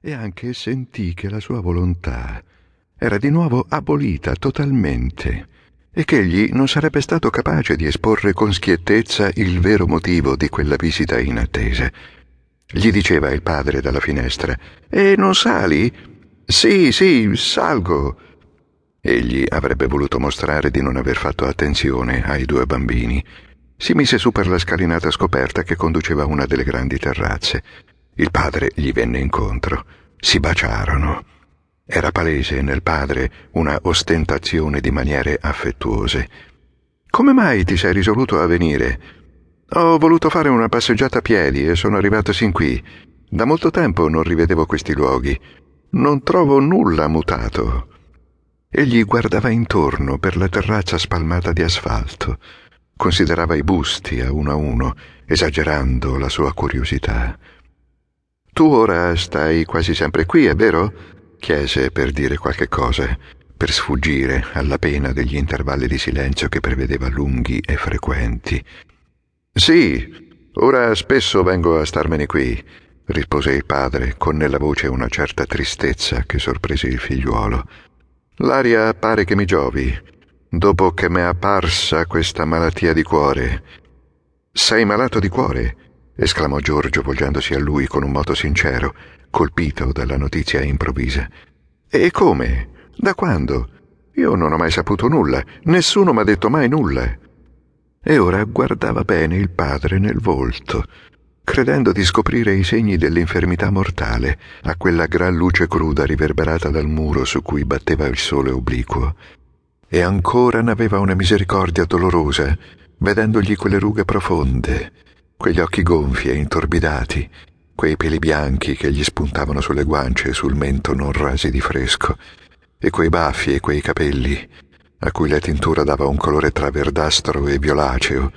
e anche sentì che la sua volontà era di nuovo abolita totalmente e che egli non sarebbe stato capace di esporre con schiettezza il vero motivo di quella visita inattesa. Gli diceva il padre dalla finestra: E non sali? Sì, sì, salgo. Egli avrebbe voluto mostrare di non aver fatto attenzione ai due bambini. Si mise su per la scalinata scoperta che conduceva a una delle grandi terrazze. Il padre gli venne incontro. Si baciarono. Era palese nel padre una ostentazione di maniere affettuose. Come mai ti sei risoluto a venire? Ho voluto fare una passeggiata a piedi e sono arrivato sin qui. Da molto tempo non rivedevo questi luoghi. Non trovo nulla mutato. Egli guardava intorno per la terrazza spalmata di asfalto. Considerava i busti a uno a uno, esagerando la sua curiosità. Tu ora stai quasi sempre qui, è vero? chiese per dire qualche cosa, per sfuggire alla pena degli intervalli di silenzio che prevedeva lunghi e frequenti. Sì, ora spesso vengo a starmene qui, rispose il padre, con nella voce una certa tristezza che sorprese il figliuolo. L'aria pare che mi giovi, dopo che m'è apparsa questa malattia di cuore. Sei malato di cuore? Esclamò Giorgio volgendosi a lui con un moto sincero colpito dalla notizia improvvisa. E come? Da quando? Io non ho mai saputo nulla, nessuno m'ha detto mai nulla. E ora guardava bene il padre nel volto, credendo di scoprire i segni dell'infermità mortale a quella gran luce cruda riverberata dal muro su cui batteva il sole obliquo. E ancora n'aveva una misericordia dolorosa, vedendogli quelle rughe profonde, quegli occhi gonfi e intorbidati, quei peli bianchi che gli spuntavano sulle guance e sul mento non rasi di fresco, e quei baffi e quei capelli, a cui la tintura dava un colore tra verdastro e violaceo,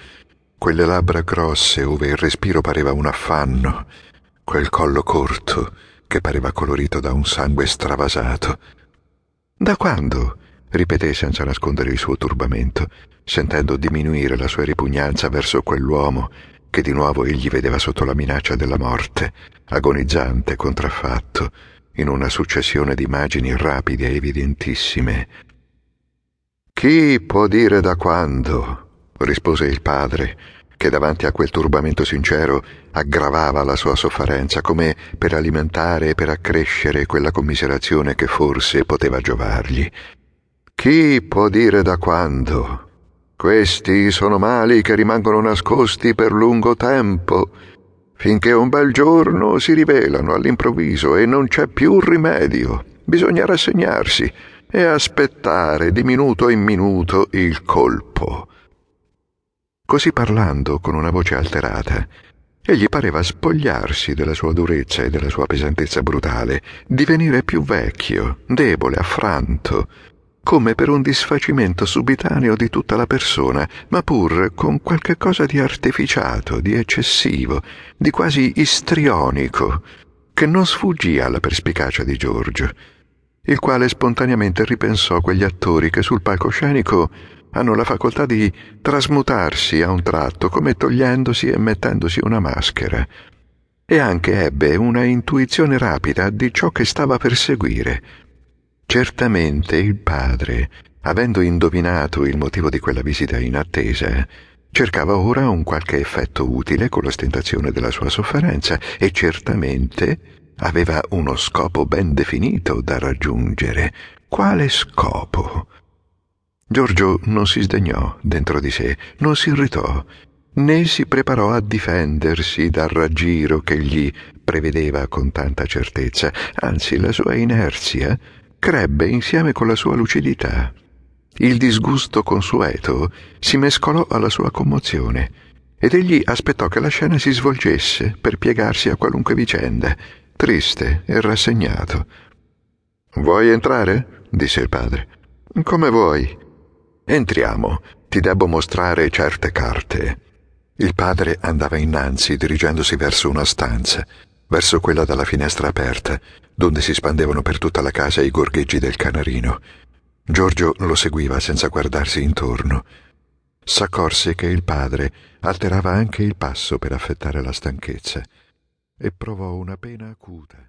quelle labbra grosse ove il respiro pareva un affanno, quel collo corto che pareva colorito da un sangue stravasato. Da quando? ripeté senza nascondere il suo turbamento, sentendo diminuire la sua ripugnanza verso quell'uomo che di nuovo egli vedeva sotto la minaccia della morte, agonizzante, contraffatto, in una successione di immagini rapide e evidentissime. Chi può dire da quando? rispose il padre, che davanti a quel turbamento sincero aggravava la sua sofferenza come per alimentare e per accrescere quella commiserazione che forse poteva giovargli. Chi può dire da quando? Questi sono mali che rimangono nascosti per lungo tempo, finché un bel giorno si rivelano all'improvviso e non c'è più rimedio. Bisogna rassegnarsi e aspettare di minuto in minuto il colpo. Così parlando, con una voce alterata, egli pareva spogliarsi della sua durezza e della sua pesantezza brutale, divenire più vecchio, debole, affranto, come per un disfacimento subitaneo di tutta la persona, ma pur con qualche cosa di artificiato, di eccessivo, di quasi istrionico, che non sfuggì alla perspicacia di Giorgio, il quale spontaneamente ripensò quegli attori che sul palcoscenico hanno la facoltà di trasmutarsi a un tratto, come togliendosi e mettendosi una maschera, e anche ebbe una intuizione rapida di ciò che stava per seguire Certamente il padre, avendo indovinato il motivo di quella visita inattesa, cercava ora un qualche effetto utile con l'ostentazione della sua sofferenza e certamente aveva uno scopo ben definito da raggiungere. Quale scopo? Giorgio non si sdegnò dentro di sé, non si irritò, né si preparò a difendersi dal raggiro che gli prevedeva con tanta certezza, anzi la sua inerzia crebbe insieme con la sua lucidità. Il disgusto consueto si mescolò alla sua commozione ed egli aspettò che la scena si svolgesse per piegarsi a qualunque vicenda, triste e rassegnato. Vuoi entrare? disse il padre. Come vuoi. Entriamo, ti debbo mostrare certe carte. Il padre andava innanzi, dirigendosi verso una stanza verso quella dalla finestra aperta, donde si spandevano per tutta la casa i gorgheggi del canarino. Giorgio lo seguiva senza guardarsi intorno. S'accorse che il padre alterava anche il passo per affettare la stanchezza e provò una pena acuta.